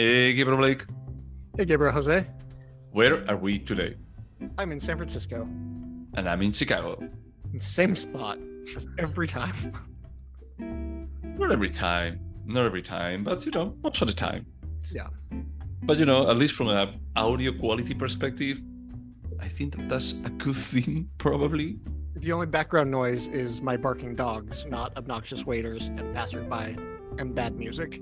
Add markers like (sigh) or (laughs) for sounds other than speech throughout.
Hey, Gabriel Blake. Hey, Gabriel Jose. Where are we today? I'm in San Francisco. And I'm in Chicago. Same spot as every time. Not every time. Not every time, but you know, most of the time. Yeah. But you know, at least from an audio quality perspective, I think that that's a good thing, probably. The only background noise is my barking dogs, not obnoxious waiters and passerby and bad music.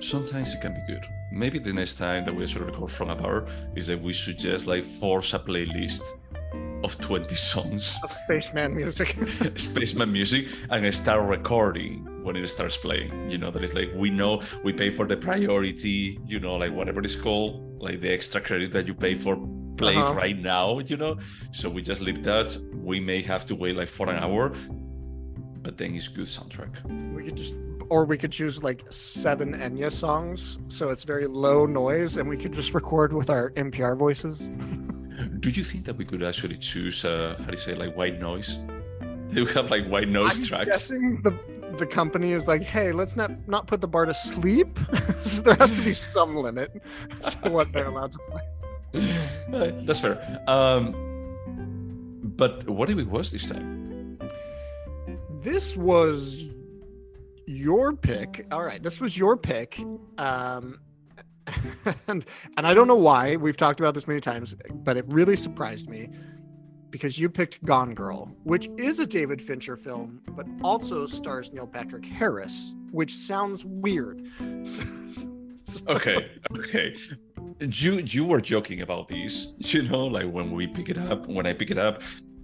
Sometimes it can be good. Maybe the next time that we sort of record from a bar is that we suggest like force a playlist of 20 songs. Of spaceman music. (laughs) Spaceman music and start recording when it starts playing you know that it's like we know we pay for the priority you know like whatever it's called like the extra credit that you pay for playing uh-huh. right now you know? So we just leave that. We may have to wait like for an hour but then it's good soundtrack. We could just or we could choose like seven Enya songs so it's very low noise and we could just record with our NPR voices do you think that we could actually choose uh, how do you say like white noise? (laughs) Do we have like white noise tracks. I'm tracks? Guessing the the company is like, hey, let's not not put the bar to sleep. (laughs) so there has to be some limit (laughs) to what they're allowed to play. That's fair. Um, but what did we was this time? This was your pick. All right, this was your pick. Um, (laughs) and and I don't know why we've talked about this many times, but it really surprised me because you picked Gone Girl, which is a David Fincher film, but also stars Neil Patrick Harris, which sounds weird. so, (laughs) okay, okay. You you were joking about these, (laughs) you know, like when we pick it up, when I pick it up.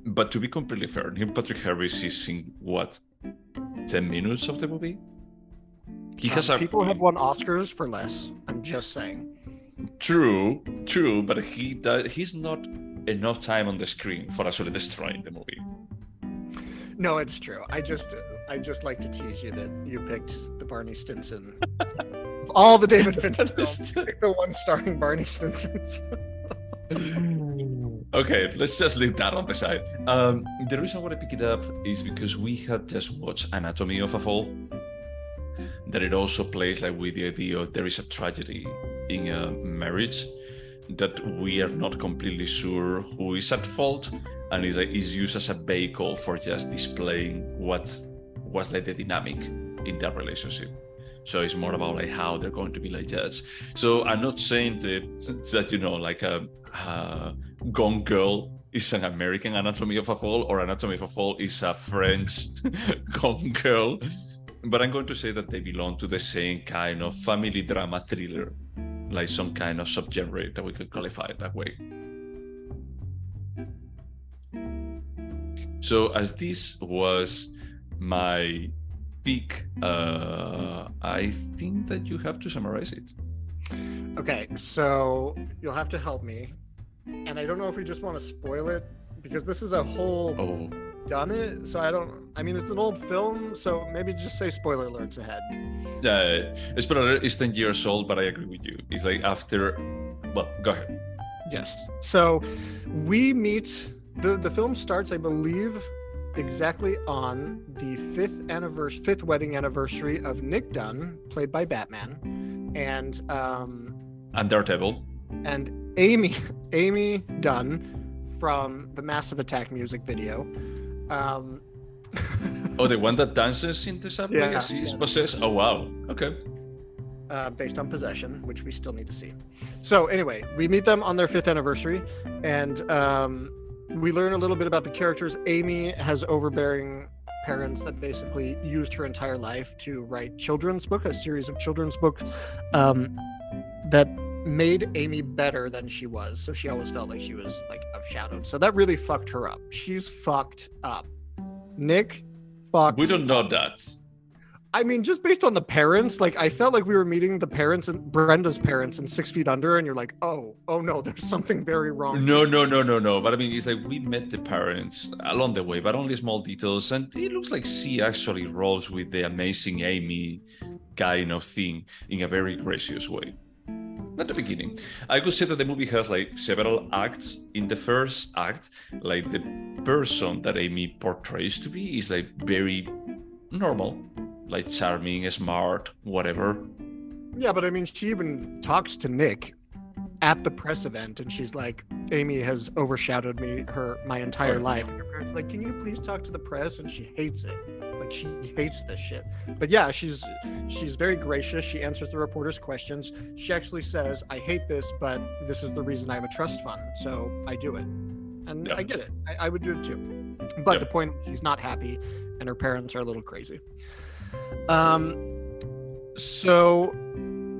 But to be completely fair, Neil Patrick Harris is in what ten minutes of the movie. He has um, a, people have won Oscars for less. I'm just saying. True, true, but he does, he's not enough time on the screen for actually destroying the movie. No, it's true. I just I just like to tease you that you picked the Barney Stinson. (laughs) All the David Fincher films, the one starring Barney Stinson. (laughs) okay, let's just leave that on the side. Um, the reason why I pick it up is because we had just watched Anatomy of a Fall that it also plays like with the idea of there is a tragedy in a marriage that we are not completely sure who is at fault and is, is used as a vehicle for just displaying what was like the dynamic in that relationship so it's more about like how they're going to be like judged so i'm not saying that that you know like a, a gone girl is an american anatomy of a fall or anatomy of a fall is a french (laughs) gone girl but I'm going to say that they belong to the same kind of family drama thriller, like some kind of subgenre that we could qualify that way. So, as this was my pick, uh, I think that you have to summarize it. Okay, so you'll have to help me. And I don't know if we just want to spoil it because this is a whole oh done it, so I don't. I mean, it's an old film, so maybe just say spoiler alerts ahead. Yeah, uh, spoiler alert is ten years old, but I agree with you. It's like after. Well, go ahead. Yes. So we meet. the The film starts, I believe, exactly on the fifth anniversary, fifth wedding anniversary of Nick Dunne, played by Batman, and um, and Daredevil, and Amy (laughs) Amy Dunne from the Massive Attack music video. Um, (laughs) oh, the one that dances in the subway yeah, he's yeah. possessed. Oh wow. Okay. Uh, based on possession, which we still need to see. So anyway, we meet them on their fifth anniversary, and um, we learn a little bit about the characters. Amy has overbearing parents that basically used her entire life to write children's book, a series of children's book um, that made Amy better than she was. So she always felt like she was like outshadowed. So that really fucked her up. She's fucked up. Nick fucked. We don't know that. I mean, just based on the parents, like I felt like we were meeting the parents and Brenda's parents in Six Feet Under, and you're like, oh, oh no, there's something very wrong. No, no, no, no, no. But I mean, it's like we met the parents along the way, but only small details, and it looks like she actually rolls with the amazing Amy kind of thing in a very gracious way at the beginning. I could say that the movie has like several acts. In the first act, like the person that Amy portrays to be is like very normal, like charming, smart, whatever. Yeah, but I mean, she even talks to Nick at the press event, and she's like, "Amy has overshadowed me her my entire Right. life." And her parents are like, "Can you please talk to the press?" And she hates it. Like she hates this shit. But yeah, she's she's very gracious. She answers the reporters' questions. She actually says, "I hate this, but this is the reason I have a trust fund, so I do it." And Yeah. I get it. I, I would do it too. But Yeah. the point is, she's not happy, and her parents are a little crazy. Um, so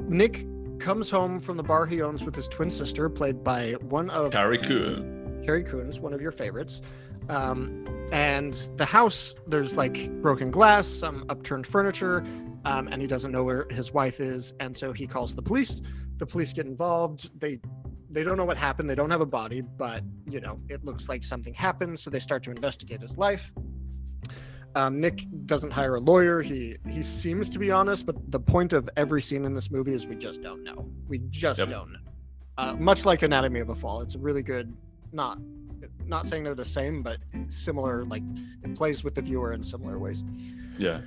Nick comes home from the bar he owns with his twin sister, played by one of Carrie Coon. Carrie Coons, one of your favorites. Um, and the house, there's like broken glass, some upturned furniture, um, and he doesn't know where his wife is, and so he calls the police. The police get involved. They they don't know what happened. They don't have a body, but you know it looks like something happened, so they start to investigate his life. Um, Nick doesn't hire a lawyer. He he seems to be honest, but the point of every scene in this movie is we just don't know. We just Yep. don't know. Uh, much like Anatomy of a Fall, it's a really good, not not saying they're the same, but similar. Like it plays with the viewer in similar ways. Yeah.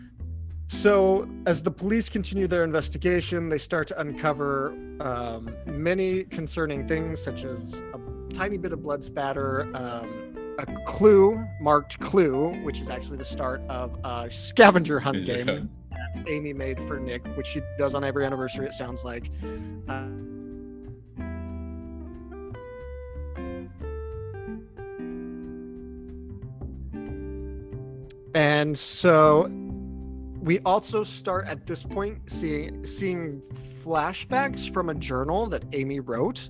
So, as the police continue their investigation, they start to uncover um, many concerning things, such as a tiny bit of blood spatter, um, a clue marked clue, which is actually the start of a scavenger hunt Yeah. game that Amy made for Nick, which she does on every anniversary, it sounds like. Uh, and so we also start at this point seeing seeing flashbacks from a journal that Amy wrote.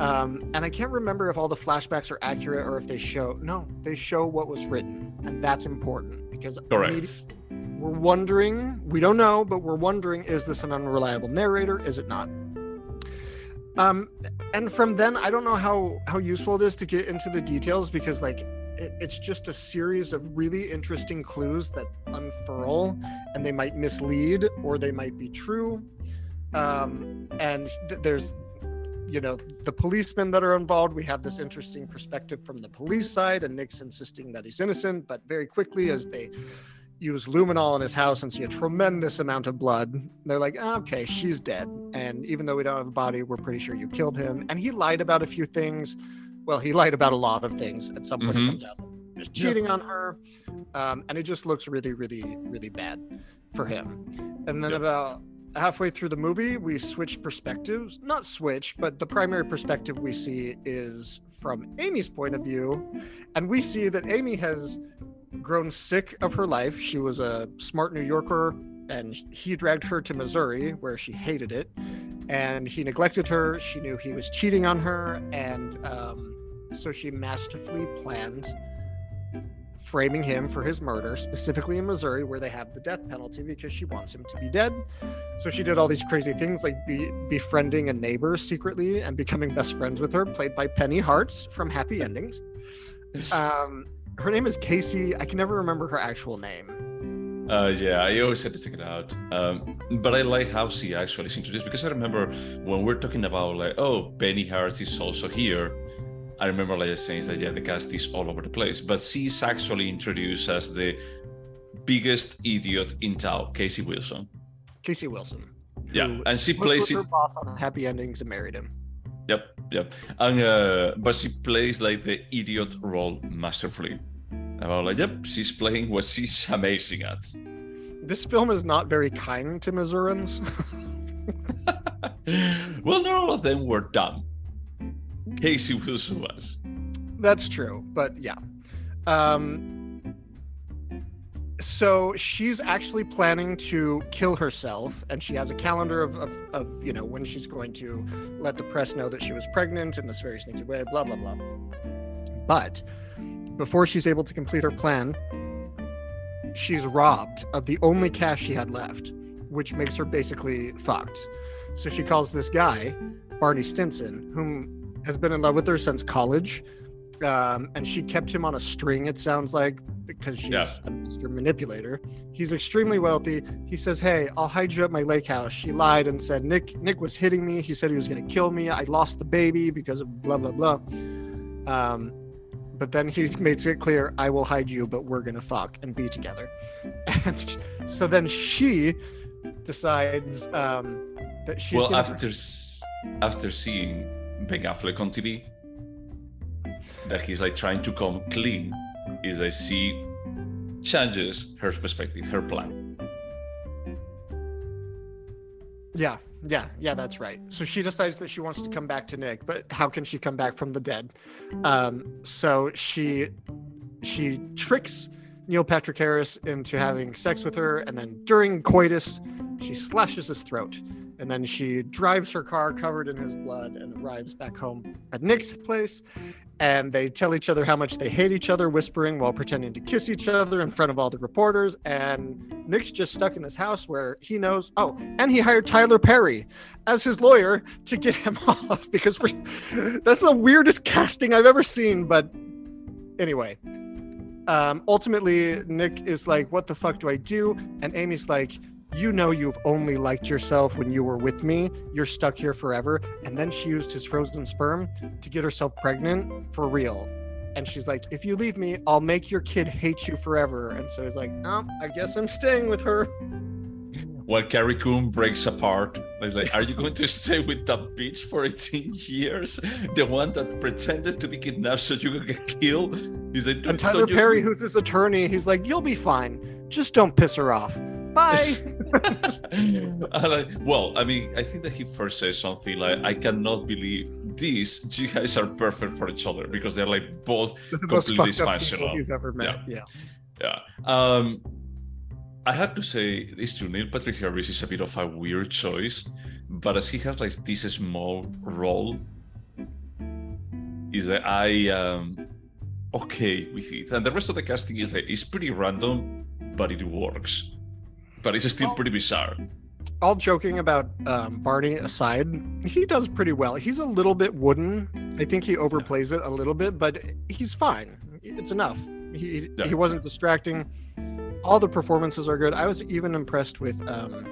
Um, and I can't remember if all the flashbacks are accurate or if they show no, they show what was written, and that's important because Correct. we're wondering, we don't know, but we're wondering is this an unreliable narrator? Is it not? Um, and from then, I don't know how how useful it is to get into the details because like it, it's just a series of really interesting clues that unfurl, and they might mislead or they might be true. Um, and th- there's you know the policemen that are involved. We have this interesting perspective from the police side and nick's insisting that he's innocent but very quickly as they use luminol in his house and see a tremendous amount of blood they're like "Ah, okay she's dead. And even though we don't have a body we're pretty sure you killed him. And he lied about a few things. Well he lied about a lot of things at some point. Mhm. it comes out was cheating on her. Um, and it just looks really really really bad for him. And then Yep. about halfway through the movie we switch perspectives. Not switch but the primary perspective we see is from amy's point of view. And we see that amy has grown sick of her life. She was a smart new yorker and he dragged her to missouri where she hated it. And he neglected her. She knew he was cheating on her. And um, so she masterfully planned framing him for his murder, specifically in Missouri, where they have the death penalty because she wants him to be dead. So she did all these crazy things like be, befriending a neighbor secretly and becoming best friends with her, played by Penny Hartz from Happy Endings. (laughs) Um, her name is Casey. I can never remember her actual name. Uh, yeah, I always had to check it out. Um, but I like how she actually is introduced because I remember when we're talking about like, oh, Penny Harris is also here. I remember like saying that yeah, the cast is all over the place, but she's actually introduced as the biggest idiot in town, Casey Wilson. Casey Wilson. Yeah, and she plays her boss on Happy Endings and married him. Yep, yep. And uh, but she plays like the idiot role masterfully. And I'm like, yep, she's playing what she's amazing at. This film is not very kind to Missourians. (laughs) well, not all of them were dumb. Casey Wilson was. That's true, but yeah. Um, so she's actually planning to kill herself, and she has a calendar of, of, of, you know, when she's going to let the press know that she was pregnant in this very sneaky way, blah, blah, blah. But before she's able to complete her plan, she's robbed of the only cash she had left, which makes her basically fucked. So she calls this guy, Barney Stinson, whom has been in love with her since college. Um, and she kept him on a string, it sounds like, because she's Yeah. a master manipulator. He's extremely wealthy. He says, Hey, I'll hide you at my lake house. She lied and said, Nick, Nick was hitting me. He said he was going to kill me. I lost the baby because of blah, blah, blah. Um, but then he (laughs) makes it clear, I will hide you, but we're going to fuck and be together. (laughs) And so then she decides, um, that she's well, after after seeing Ben Affleck on TV, that he's like trying to come clean, is that she changes her perspective, her plan. Yeah, yeah, yeah, that's right. So she decides that she wants to come back to Nick, but how can she come back from the dead? Um, so she she tricks Neil Patrick Harris into having sex with her, and then during coitus, she slashes his throat. And then she drives her car covered in his blood and arrives back home at Nick's place. And they tell each other how much they hate each other, whispering while pretending to kiss each other in front of all the reporters. And Nick's just stuck in this house where he knows. Oh, and he hired Tyler Perry as his lawyer to get him (laughs) off because for, that's the weirdest casting I've ever seen. But anyway, um, ultimately, Nick is like, What the fuck do I do? And Amy's like, You know, you've only liked yourself when you were with me. You're stuck here forever. And then she used his frozen sperm to get herself pregnant for real. And she's like, If you leave me, I'll make your kid hate you forever. And so he's like, Oh, I guess I'm staying with her. While Carrie Coon breaks apart, it's like, are you going to (laughs) stay with that bitch for 18 years? The one that pretended to be kidnapped so you could get killed? He's like, And Tyler Perry, who's his attorney, he's like, You'll be fine. Just don't piss her off. Bye. (laughs) Like, well, I mean, I think that he first says something like, "I cannot believe this. You guys are perfect for each other because they're like both (laughs) the completely dysfunctional. he's ever met. Yeah. Yeah. Um, I have to say, it's true. Neil Patrick Harris is a bit of a weird choice, but as he has like this small role, is that I am okay with it, and the rest of the casting is like it's pretty random, but it works. But it's still pretty bizarre. All joking about um, Barney aside, he does pretty well. He's a little bit wooden. I think he overplays it a little bit, but he's fine. It's enough. He Yeah. he wasn't distracting. All the performances are good. I was even impressed with um,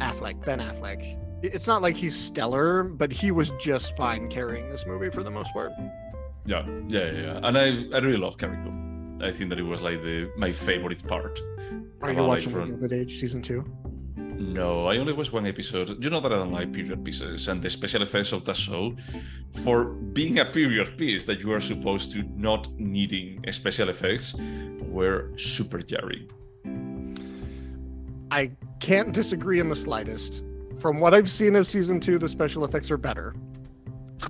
Affleck, Ben Affleck. It's not like he's stellar, but he was just fine carrying this movie for the most part. Yeah, yeah, yeah, yeah. And I, I really love Carrie Coon. I think that it was like the my favorite part. Are you About, like, watching from- The Age season two? No, I only watched one episode. You know that I don't like period pieces, and the special effects of that show, for being a period piece that you are supposed to not needing special effects, were super jarring. I can't disagree in the slightest. From what I've seen of season two, the special effects are better.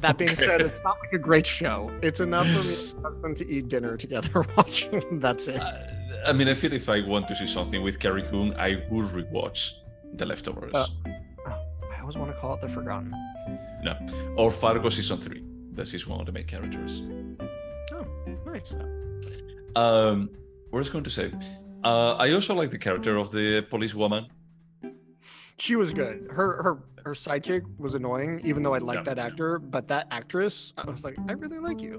That being said, it's not like a great show. It's enough for me and my husband to eat dinner together (laughs) watching. That's it. Uh, I mean, I feel if I want to see something with Carrie Coon, I would rewatch The Leftovers Uh, I always want to call it The Forgotten. No, or Fargo season three. That is one of the main characters. Oh, nice. Um, what was going to say? Uh, I also like the character of the police woman. She was good. Her her her sidekick was annoying, even though I liked Yeah. that actor. But that actress, I was like, I really like you.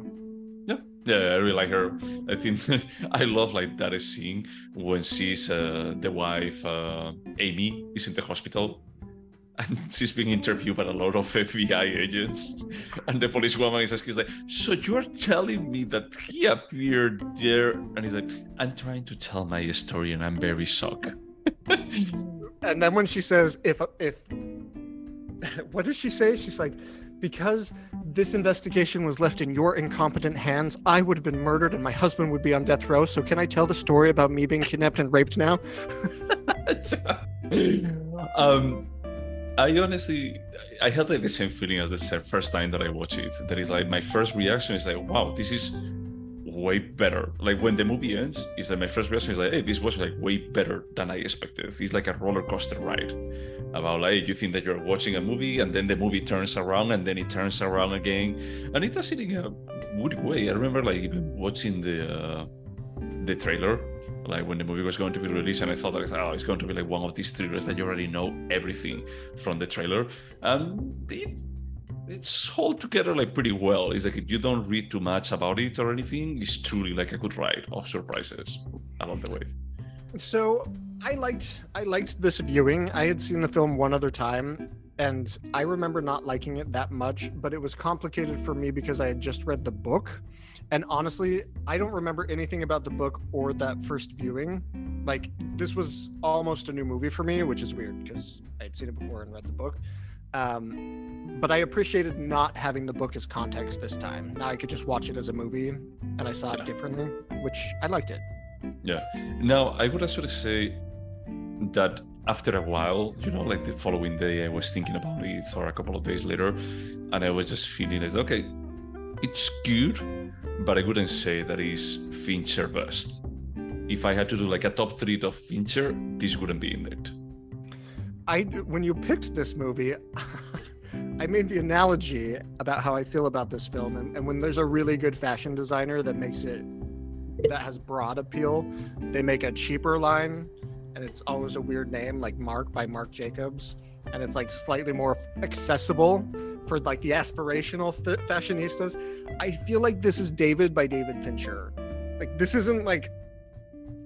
Yeah, yeah, I really like her. I think (laughs) I love like that scene when she's uh, the wife, uh, Amy, is in the hospital, (laughs) and she's being interviewed by a lot of (laughs) FBI agents, and the police woman is asking, like, "So you're telling me that he appeared there?" And he's like, "I'm trying to tell my story, and I'm very shocked." And then when she says, if if (laughs) what does she say? She's like, because this investigation was left in your incompetent hands, I would have been murdered and my husband would be on death row. So can I tell the story about me being kidnapped and raped now? (laughs) um, I honestly, I had like the same feeling as the first time that I watched it. That is like my first reaction is like, wow, this is way better. Like when the movie ends, is that my first reaction is like, hey, this was like way better than I expected. It's like a roller coaster ride. About like you think that you're watching a movie and then the movie turns around and then it turns around again, and it does it in a good way. I remember like even watching the uh, the trailer like when the movie was going to be released and i thought like oh it's going to be like one of these thrillers that you already know everything from the trailer and it, it's hold together like pretty well it's like if you don't read too much about it or anything it's truly like a good ride of surprises along the way So I liked I liked this viewing. I had seen the film one other time and I remember not liking it that much, but it was complicated for me because I had just read the book. And honestly, I don't remember anything about the book or that first viewing. like this was almost a new movie for me, which is weird because I'd seen it before and read the book. Um, but I appreciated not having the book as context this time. Now I could just watch it as a movie, and I saw it Yeah. differently, which I liked it. Yeah. Now, I would actually say that after a while, you know, like the following day, I was thinking about it, or a couple of days later, and I was just feeling it's okay, it's good, but I wouldn't say that is Fincher best. If I had to do like a top three of Fincher, this wouldn't be in it. I when you picked this movie, (laughs) I made the analogy about how I feel about this film, and, and when there's a really good fashion designer that makes it that has broad appeal, they make a cheaper line, and it's always a weird name like Marc by Marc Jacobs, and it's like slightly more accessible for like the aspirational fa- fashionistas. I feel like this is David by David Fincher. Like this isn't like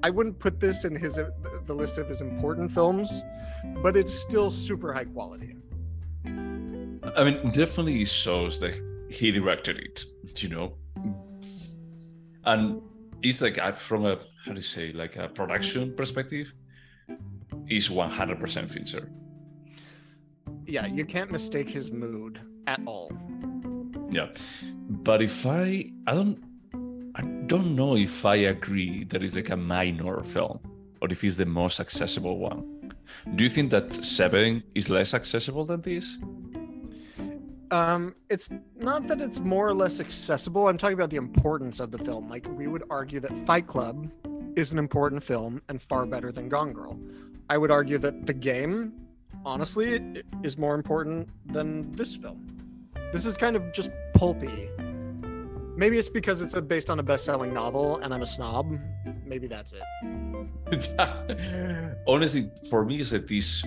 I wouldn't put this in his the list of his important films, but it's still super high quality. I mean, definitely shows that he directed it, you know. And it's like uh, from a how do you say like a production perspective, is 100% Fincher. Yeah, you can't mistake his mood at all. Yeah, but if I I don't I don't know if I agree that it's like a minor film or if it's the most accessible one. Do you think that Seven is less accessible than this? Um, it's not that it's more or less accessible. I'm talking about the importance of the film. Like we would argue that Fight Club is an important film and far better than Gone Girl. I would argue that The Game, honestly, is more important than this film. This is kind of just pulpy. Maybe it's because it's a, based on a best-selling novel and I'm a snob. Maybe that's it. (laughs) Honestly, for me, is that this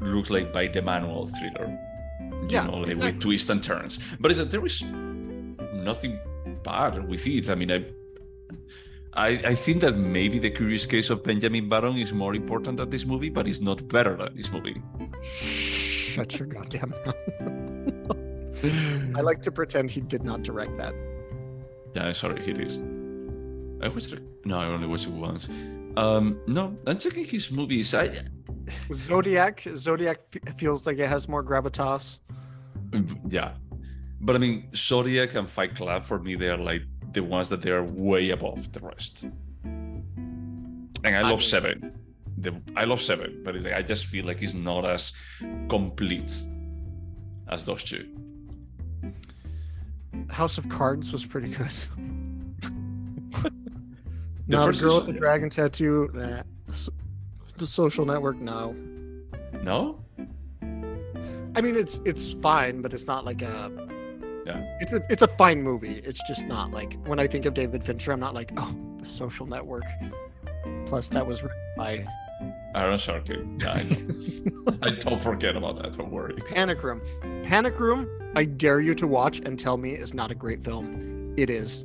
looks like by the manual thriller. You Yeah, know, like exactly. with twists and turns. But is that there is nothing bad with it. I mean, I, I, I think that maybe the Curious Case of Benjamin Button is more important than this movie, but it's not better than this movie. Shut your goddamn mouth. (laughs) I like to pretend he did not direct that. Yeah, sorry, it is. I watched it. No, I only watched it once. Um, no, I'm checking his movies. I, Zodiac, Zodiac f- feels like it has more gravitas. yeah, but I mean, Zodiac and Fight Club for me, they are like the ones that they are way above the rest. And I I love mean- Seven. The, I love Seven, but it's like, I just feel like it's not as complete as those two. House of Cards was pretty good. (laughs) The Not a girl with a dragon tattoo. S- The Social Network. No. No, I mean, it's it's fine, but it's not like a. Yeah. It's a it's a fine movie. It's just not like when I think of David Fincher, I'm not like oh the Social Network. Plus, that was written by Aaron Sorkin. Yeah, I. (laughs) I don't forget about that. Don't worry. Panic Room. Panic Room. I dare you to watch and tell me is not a great film. It is.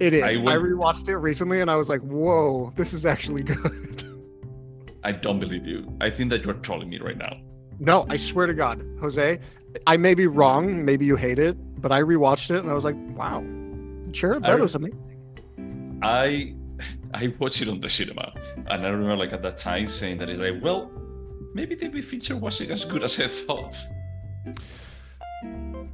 It is. I I, would- rewatched it recently and I was like, whoa, this is actually (laughs) good. I don't believe you. I think that you're trolling me right now. No, I swear to God, Jose, I may be wrong. Maybe you hate it, but I rewatched it and I was like, wow, sure, that I- was amazing. I I watched it on the cinema, and I remember like at that time saying that it's like, well, maybe David Fincher wasn't as good as I thought.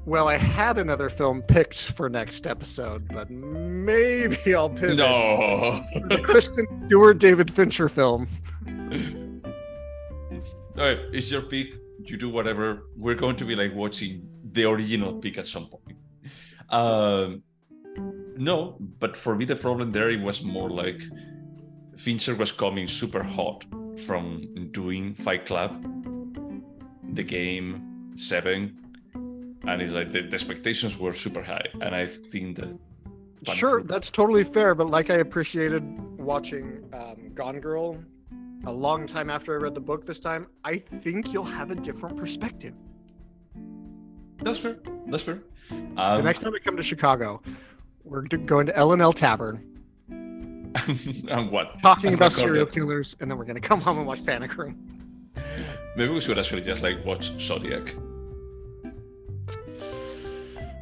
Well, I had another film picked for next episode, but maybe I'll pivot. No. The Kristen Stewart David Fincher film. All right, it's your pick. You do whatever. We're going to be like watching the original pick at some point. Um, no, but for me the problem there it was more like Fincher was coming super hot from doing Fight Club, the game Seven, and it's like the, the expectations were super high, and I think that Sure, that's totally fair. But like I appreciated watching um, Gone Girl a long time after I read the book this time, I think you'll have a different perspective. that's fair. That's fair. the Um, next time we come to Chicago, we're going to L and L Tavern, (laughs) and what? talking And about serial killers, and then we're gonna come home and watch Panic Room. Maybe we should actually just like watch Zodiac.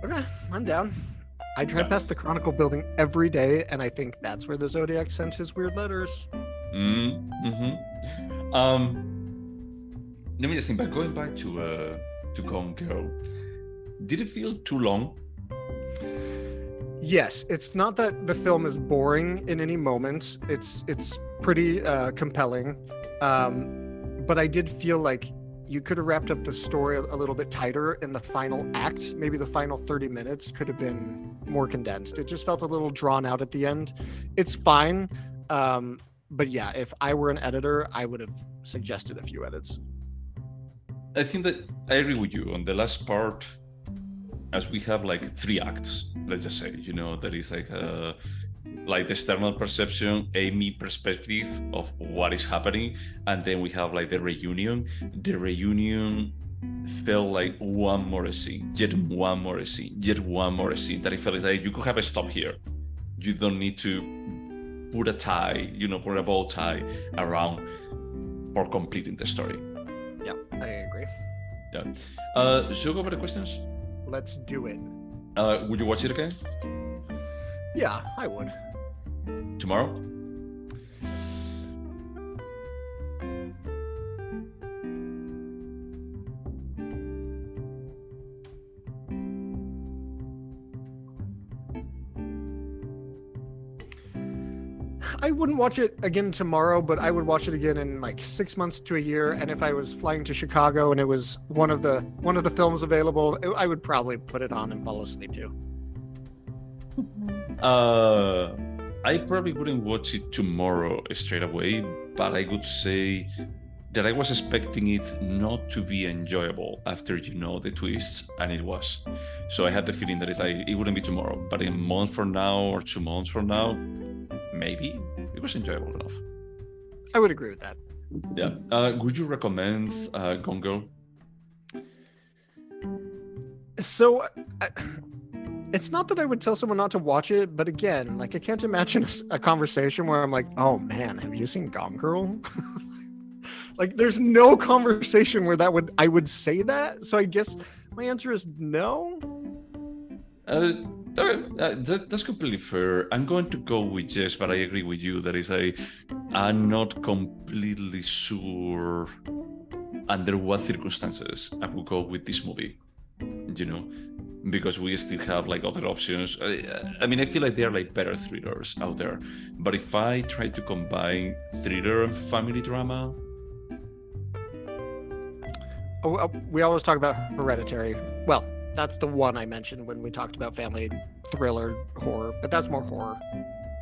Okay, I'm down. I drive Yeah. past the Chronicle building every day, and I think that's where the Zodiac sent his weird letters. Mm-hmm. Um, let me just think. But going back to uh, to Gone Girl, did it feel too long? Yes, it's not that the film is boring in any moment. It's it's pretty uh, compelling, um, but I did feel like you could have wrapped up the story a little bit tighter in the final act. Maybe the final 30 minutes could have been more condensed. It just felt a little drawn out at the end. It's fine, um, but yeah, if I were an editor, I would have suggested a few edits. I think that I agree with you on the last part as we have like three acts let's just say you know there is like a like the external perception amy perspective of what is happening and then we have like the reunion. The reunion felt like one more scene yet one more scene yet one more scene. That it felt like you could have a stop here. You don't need to put a tie you know put a bow tie around for completing the story. Yeah i agree. Yeah uh so go over the questions? Let's do it. Uh, would you watch it again? Yeah, I would. Tomorrow? I wouldn't watch it again tomorrow, but I would watch it again in like six months to a year. And if I was flying to Chicago and it was one of the one of the films available, I would probably put it on and fall asleep too. Uh, I probably wouldn't watch it tomorrow straight away, but I would say that I was expecting it not to be enjoyable after you know the twists, and it was. So I had the feeling that it's like it wouldn't be tomorrow, but in a month from now or two months from now, maybe it was enjoyable enough. I would agree with that. Yeah. Uh, would you recommend uh, Gone Girl? So, I, it's not that I would tell someone not to watch it, but again, like I can't imagine (laughs) a, conversation where I'm like, "Oh man, have you seen Gone Girl?" (laughs) like, there's no conversation where that would I would say that. So I guess my answer is no. Uh, uh, that, that's completely fair. I'm going to go with yes, but I agree with you that is, I am not completely sure under what circumstances I would go with this movie. You know, because we still have like other options. I, I mean, I feel like there are like better thrillers out there, but if I try to combine thriller and family drama, oh, oh, we always talk about Hereditary. Well, that's the one I mentioned when we talked about family thriller horror, but that's more horror.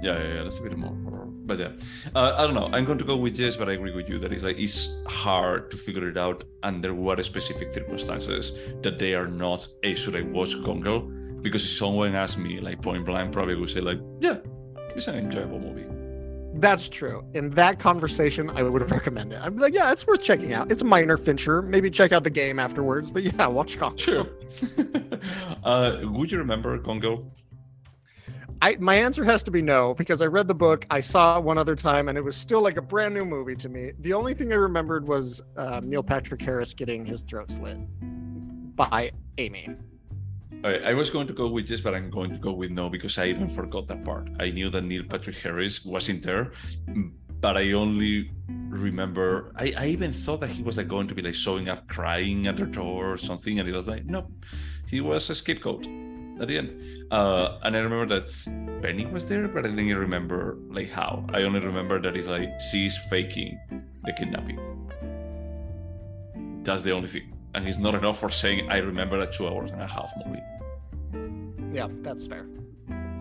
Yeah, yeah, yeah, that's a bit more horror. But yeah, uh, I don't know. I'm going to go with yes, but I agree with you that it's like it's hard to figure it out under what specific circumstances that they are not a should I watch Gone Because if someone asked me like point blank, probably would say like, yeah, it's an enjoyable movie. That's true. In that conversation, I would recommend it. I'd be like, yeah, it's worth checking out. It's a minor Fincher. Maybe check out the game afterwards. But yeah, watch Gone Sure. (laughs) uh, would you remember Girl? I, my answer has to be no because I read the book, I saw it one other time, and it was still like a brand new movie to me. The only thing I remembered was uh, Neil Patrick Harris getting his throat slit by Amy. I was going to go with yes, but I'm going to go with no because I even forgot that part. I knew that Neil Patrick Harris wasn't there, but I only remember. I, I even thought that he was like going to be like showing up crying at the door or something, and it was like, no, he was a scapegoat at the end. Uh, and I remember that Penny was there, but I didn't remember like how. I only remember that it's like she's faking the kidnapping. That's the only thing and it's not enough for saying I remember a two hours and a half movie. Yeah, that's fair.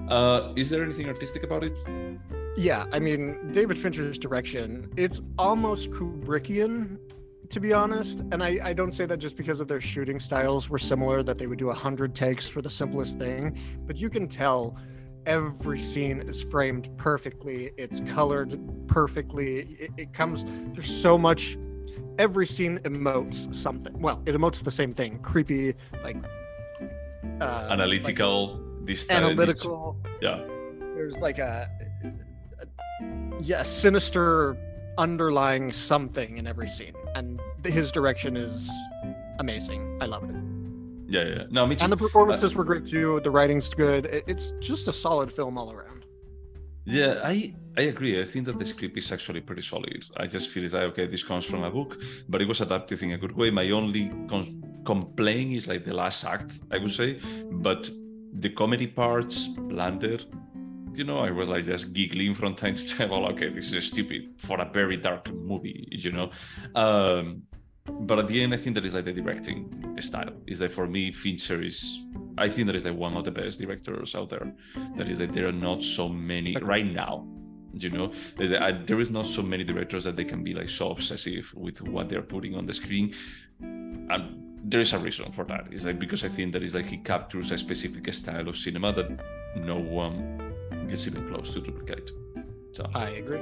Uh, is there anything artistic about it? Yeah, I mean David Fincher's direction. It's almost Kubrickian, to be honest. And I, I don't say that just because of their shooting styles were similar, that they would do a hundred takes for the simplest thing, but you can tell every scene is framed perfectly. It's colored perfectly. It, it comes. There's so much every scene emotes something. Well, it emotes the same thing: creepy, like uh, analytical, like, this analytical. yeah. There's like a, a yeah, sinister underlying something in every scene, and his direction is amazing. I love it. Yeah, yeah. No, me too. And the performances uh, were great too. The writing's good. It's just a solid film all around. Yeah, I I agree. I think that the script is actually pretty solid. I just feel it's like okay, this comes from a book, but it was adapted in a good way. My only con- complaint is like the last act, I would say, but the comedy parts landed. You know, I was like just giggling from time to time. (laughs) Well, okay, this is stupid for a very dark movie. You know, um, but at the end, I think that is like the directing style. Is that for me, Fincher is. I think that is like one of the best directors out there. That is that there are not so many right now. You know, I- there is not so many directors that they can be like so obsessive with what they're putting on the screen. And there is a reason for that. It's like because I think that is like he captures a specific style of cinema that no one gets even close to duplicate. So, I agree.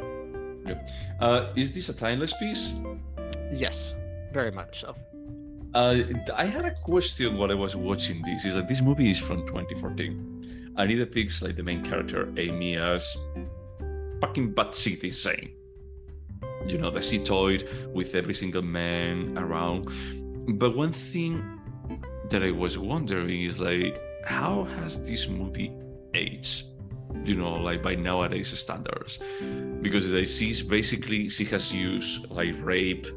uh, is this a timeless piece? Yes, very much so. Uh, I had a question while I was watching this. Is that this movie is from 2014, and it depicts like the main character Amy as fucking batshit insane. You know, the cetoid with every single man around. But one thing that I was wondering is like, how has this movie aged? You know, like by nowadays standards, because as I see, basically she has used like rape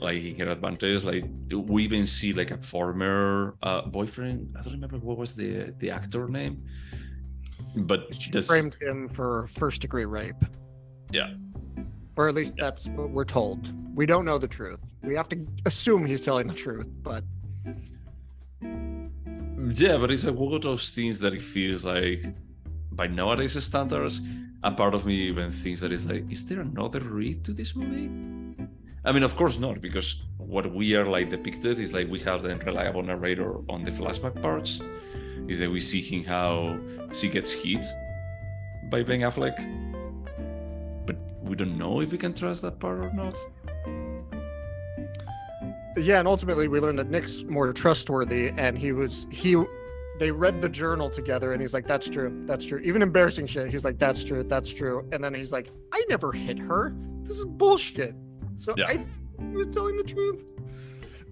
like in her advantage like we even see like a former uh, boyfriend i don't remember what was the the actor name but She framed him for first degree rape. Yeah. Or at least that's what we're told. We don't know the truth. We have to assume he's telling the truth, but yeah but it's like one of those things that it feels like by nowadays standards a part of me even thinks that it's like is there another read to this movie? I mean of course not because what we are like depicted is like we have the unreliable narrator on the flashback parts. Is that we see him how she gets hit by ben affleck. But we don't know if we can trust that part or not. Yeah, and ultimately we learned that Nick's more trustworthy and he was he they read the journal together and he's like, That's true, that's true. Even embarrassing shit, he's like, That's true, that's true. And then he's like, I never hit her. This is bullshit. So Yeah. I he was telling the truth.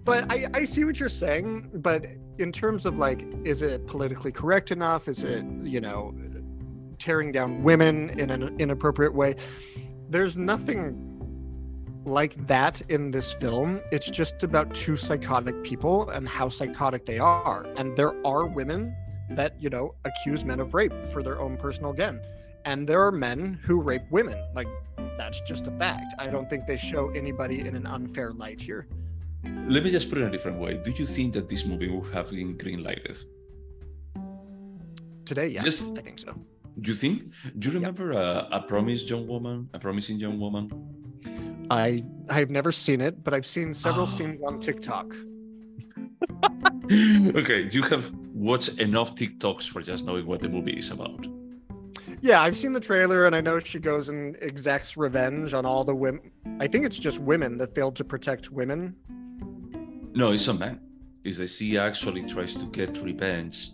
But I, I see what you're saying, but in terms of like, is it politically correct enough? Is it, you know, tearing down women in an inappropriate way? There's nothing like that in this film. It's just about two psychotic people and how psychotic they are. And there are women that, you know, accuse men of rape for their own personal gain. And there are men who rape women. Like, that's just a fact. I don't think they show anybody in an unfair light here. let me just put it in a different way do you think that this movie would have been green lighted Today, yes, Just- I think so. do you think do you remember a, a promised young woman a promising young woman I I've never seen it, but I've seen several Oh. (gasps) scenes on TikTok. (laughs) okay, you have watched enough TikToks for just knowing what the movie is about. Yeah, I've seen the trailer and I know she goes and exacts revenge on all the women. I think it's just women that failed to protect women. No, it's a man. Is that she actually tries to get revenge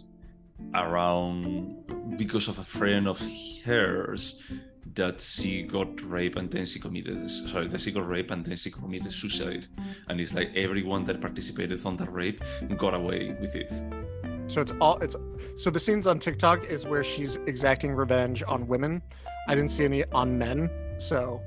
around because of a friend of hers that she got raped and then she committed sorry that she got raped and then she committed suicide and it's like everyone that participated on the rape got away with it So it's all it's so the scenes on TikTok is where she's exacting revenge on women. I didn't see any on men. So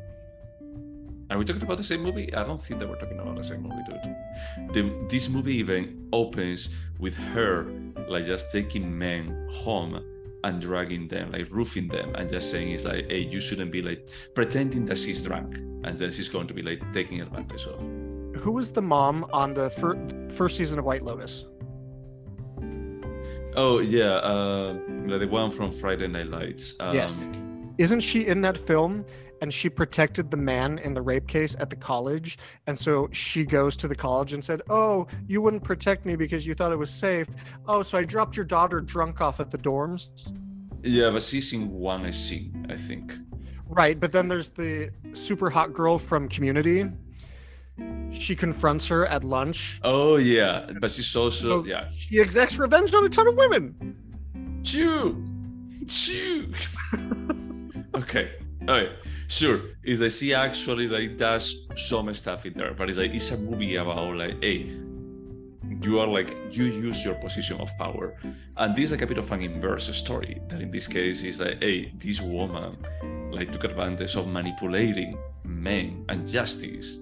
Are we talking about the same movie? I don't think that we're talking about the same movie, dude. The, this movie even opens with her like just taking men home and dragging them, like roofing them, and just saying it's like, hey, you shouldn't be like pretending that she's drunk, and then she's going to be like taking advantage of. who was the mom on the fir- first season of White Lotus? Oh yeah, uh, the one from Friday Night Lights. Um, Yes. Isn't she in that film? And she protected the man in the rape case at the college. And so she goes to the college and said, Oh, you wouldn't protect me because you thought it was safe. Oh, so I dropped your daughter drunk off at the dorms. Yeah, but she's in one scene, I think. Right. But then there's the super hot girl from Community. She confronts her at lunch. Oh yeah, but she's also Oh. yeah. She exacts revenge on a ton of women. Chew, chew. (laughs) okay, Oh, okay, sure. Is that she actually like does some stuff in there, but it's like it's a movie about like, hey, you are like you use your position of power, and this is like a bit of an inverse story. That in this case is like, hey, this woman like took advantage of manipulating men and justice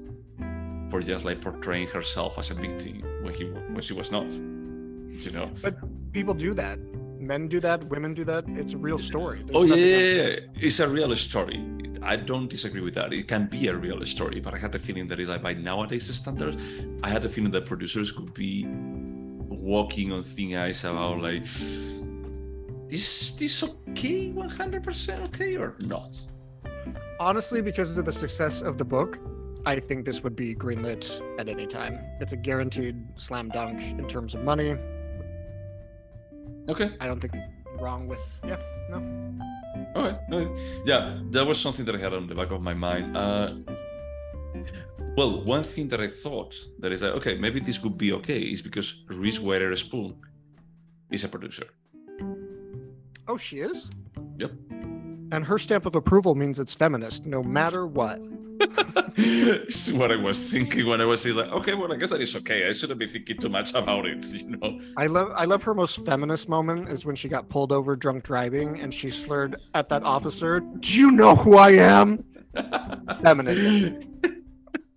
for just like portraying herself as a victim when he when she was not. You know. But people do that. Men do that. Women do that. It's a real story. There's oh yeah, yeah, yeah, it's a real story. I don't disagree with that. It can be a real story, but I had the feeling that it's like by nowadays standards, I had the feeling that producers could be walking on thin ice about like is this okay, one hundred percent okay or not? Honestly, because of the success of the book, I think this would be greenlit at any time. It's a guaranteed slam dunk in terms of money. Okay. I don't think wrong with yeah no. Okay. okay. Yeah, that was something that I had on the back of my mind. Uh, well, one thing that I thought that is like, okay, maybe this could be okay is because Reese Witherspoon is a producer. Oh, she is. Yep. And her stamp of approval means it's feminist, no matter what. (laughs) What I was thinking when I was like, okay, well, I guess that is okay. I shouldn't be thinking too much about it, (laughs) you know. I love I love her most feminist moment is when she got pulled over drunk driving and she slurred at that officer, "Do you know who I am?" (laughs) Feminism.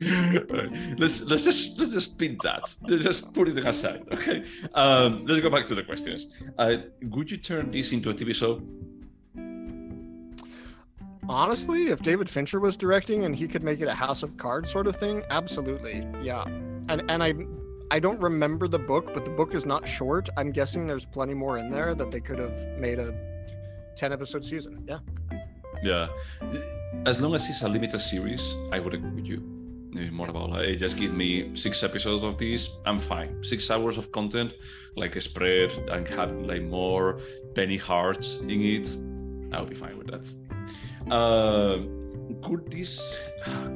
Alright, let's let's just let's just pin that. Let's just put it aside. Okay. Um, let's go back to the questions. Uh, would you turn this into a TV show? Honestly, if David Fincher was directing and he could make it a House of Cards sort of thing, absolutely. Yeah. And and I I don't remember the book, but the book is not short. I'm guessing there's plenty more in there that they could have made a 10 episode season. Yeah. Yeah. As long as it's a limited series, I would agree with you. More about like, just give me six episodes of this. I'm fine. Six hours of content, like spread, and have like more penny hearts in it. I'll be fine with that. Uh, could this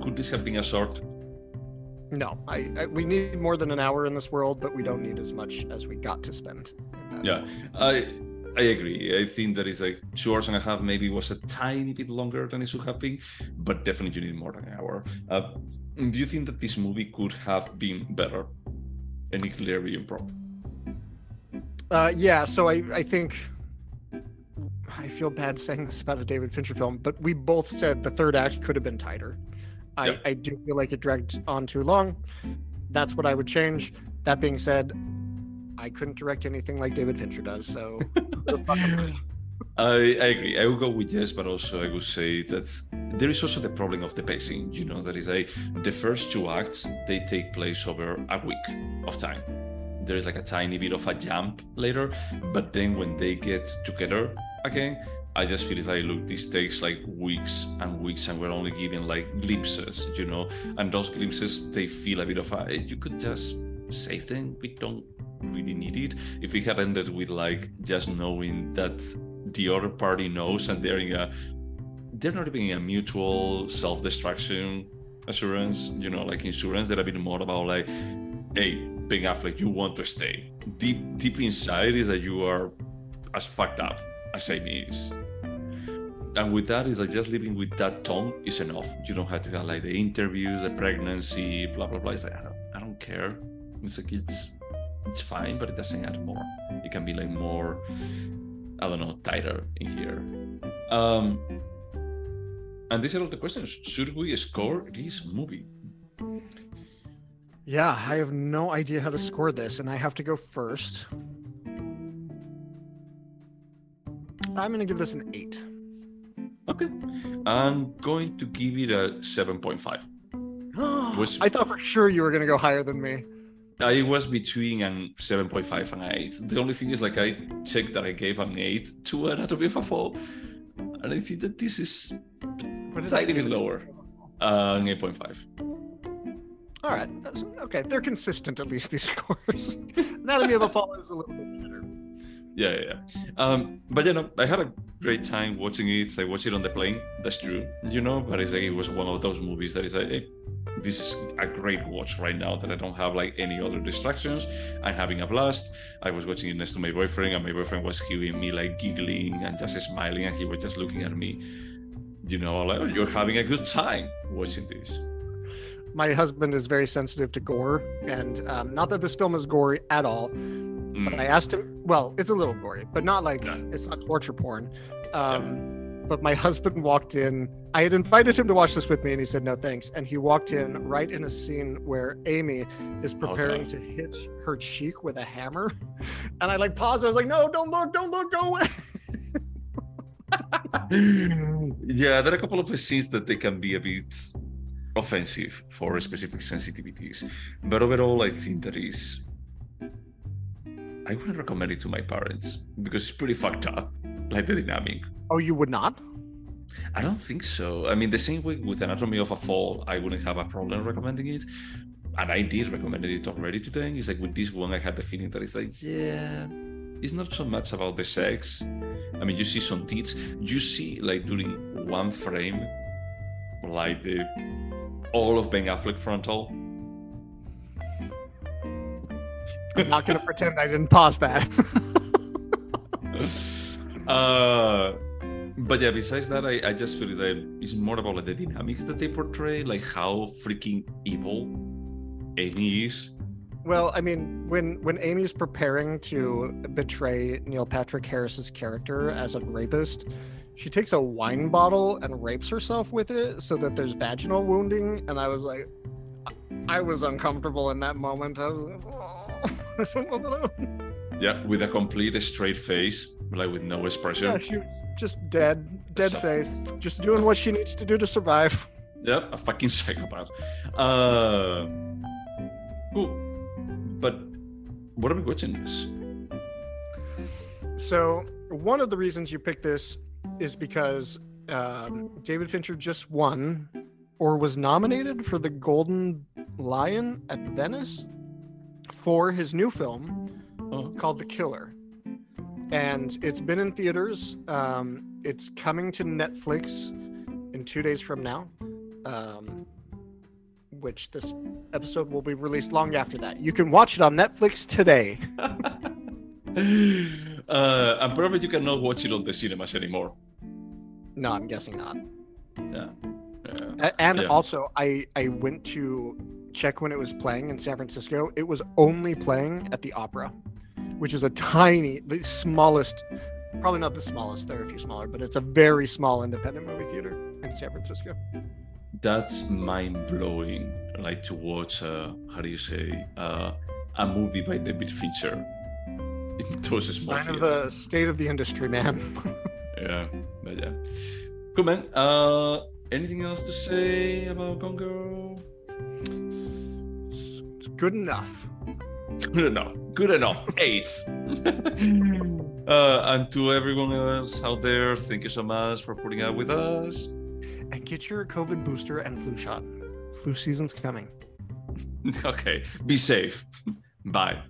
could this have been a short? No, I, I we need more than an hour in this world, but we don't need as much as we got to spend. Yeah, I I agree. I think that is like two hours and a half. Maybe was a tiny bit longer than it should have been, but definitely you need more than an hour. Uh, do you think that this movie could have been better? Any clear pro? Uh, yeah, so I, I think I feel bad saying this about a David Fincher film, but we both said the third act could have been tighter. I, Yep. I do feel like it dragged on too long. That's what I would change. That being said, I couldn't direct anything like David Fincher does, so (laughs) I, I agree. I will go with yes, but also I would say that there is also the problem of the pacing. You know, that is like the first two acts they take place over a week of time. There is like a tiny bit of a jump later, but then when they get together again, I just feel like, look, this takes like weeks and weeks, and we're only giving like glimpses, you know, and those glimpses they feel a bit of a. You could just save them. We don't really need it. If we had ended with like just knowing that the other party knows and they're in a they're not even in a mutual self-destruction assurance you know like insurance they're a bit more about like hey Ben Affleck you want to stay deep deep inside is that you are as fucked up as Amy is and with that is like just living with that tone is enough you don't have to have like the interviews the pregnancy blah blah blah it's like I don't, I don't care it's like it's it's fine but it doesn't add more it can be like more I don't know, tighter in here. Um, and these are all the questions. Should we score this movie? yeah, I have no idea how to score this, and I have to go first. I'm gonna give this an eight. Okay. I'm going to give it a 7.5. (gasps) Was- I thought for sure you were gonna go higher than me. I was between an 7.5 and an 8. The only thing is, like, I checked that I gave an 8 to Anatomy of a Fall. And I think that this is What a tiny bit lower. Uh, an 8.5. All right. Okay, they're consistent at least these (laughs) scores. Anatomy of a Fall is a little bit better. Yeah, yeah. Um, but you know, I had a great time watching it. I watched it on the plane. That's true, you know. But it's like it was one of those movies that is like, hey, this is a great watch right now that I don't have like any other distractions. I'm having a blast. I was watching it next to my boyfriend, and my boyfriend was hearing me like giggling and just smiling, and he was just looking at me. You know, like oh, you're having a good time watching this. My husband is very sensitive to gore, and um, not that this film is gory at all, but Mm. I asked him. Well, it's a little gory, but not like Yeah. it's not torture porn. Um, but my (laughs) husband walked in. I had invited him to watch this with me, and he said no thanks. And he walked in right in a scene where Amy is preparing Okay. to hit her cheek with a hammer, (laughs) and I like paused. I was like, "No, don't look, don't look, go away." (laughs) yeah, there are a couple of scenes that they can be a bit offensive for specific sensitivities. But overall, I think that is. I wouldn't recommend it to my parents because it's pretty fucked up, like the dynamic. oh, you would not? I don't think so. I mean, the same way with Anatomy of a Fall, I wouldn't have a problem recommending it. And I did recommend it already to them. It's like with this one, I had the feeling that it's like, yeah, it's not so much about the sex. I mean, you see some tits. You see, like, during one frame, like the all of Ben Affleck frontal. I'm not gonna pretend I didn't pause that. (laughs) uh, but yeah, besides that, I, I just feel that it's more about like the dynamics that they portray, like how freaking evil Amy is. Well, I mean, when when Amy's preparing to betray Neil Patrick Harris's character as a rapist, she takes a wine bottle and rapes herself with it so that there's vaginal wounding. And I was like, I was uncomfortable in that moment. I was like, oh, I don't that I- Yeah, with a complete straight face, like with no expression. yeah, she just dead, dead So- face, just doing what she needs to do to survive. Yeah, a fucking (laughs) psychopath. Uh, cool. But what are we watching this? So one of the reasons you picked this is because um, David Fincher just won or was nominated for the Golden Lion at Venice for his new film Oh, called The Killer, and it's been in theaters. Um, it's coming to Netflix in two days from now. Um, which this episode will be released long after that. You can watch it on Netflix today. (laughs) (laughs) uh, and probably you cannot watch it on the cinemas anymore. No, I'm guessing not. Yeah. yeah. And Yeah. also, I I went to check when it was playing in San Francisco. It was only playing at the Opera, which is a tiny, the smallest, probably not the smallest. There are a few smaller, but it's a very small independent movie theater in San Francisco. That's mind blowing. Like to watch, uh, how do you say, uh, a movie by David Fincher. In those (laughs) small Sign of the state of the industry, man. (laughs) Yeah, but yeah. Good man. Uh, anything else to say about Gone Girl? It's, it's good enough. Good enough. Good enough. Eight. (laughs) uh, and to everyone else out there, thank you so much for putting up with us. And get your COVID booster and flu shot. Flu season's coming. (laughs) Okay, be safe. Bye.